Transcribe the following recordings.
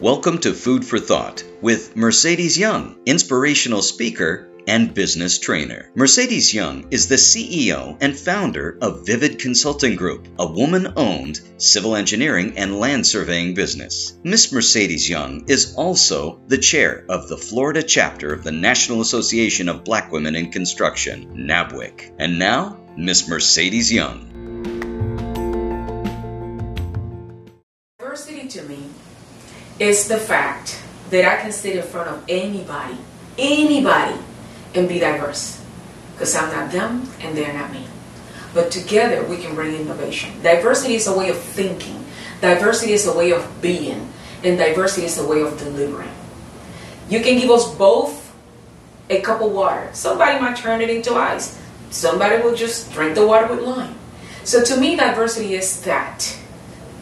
Welcome to Food for Thought with Mercedes Young, inspirational speaker and business trainer. Mercedes Young is the CEO and founder of Vivid Consulting Group, a woman owned civil engineering and land surveying business. Miss Mercedes Young is also the chair of the Florida chapter of the National Association of Black Women in Construction, NABWIC. And now, Miss Mercedes Young. Diversity to me is the fact that I can sit in front of anybody, anybody, and be diverse. Because I'm not them and they're not me. But together we can bring innovation. Diversity is a way of thinking, diversity is a way of being, and diversity is a way of delivering. You can give us both a cup of water. Somebody might turn it into ice, somebody will just drink the water with lime. So to me, diversity is that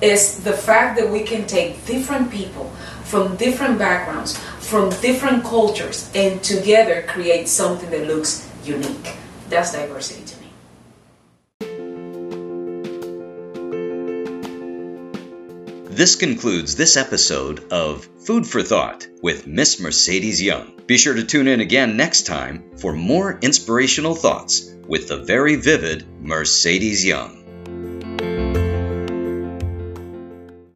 is the fact that we can take different people from different backgrounds, from different cultures, and together create something that looks unique. That's diversity to me. This concludes this episode of Food for Thought with Miss Mercedes Young. Be sure to tune in again next time for more inspirational thoughts with the very vivid Mercedes Young.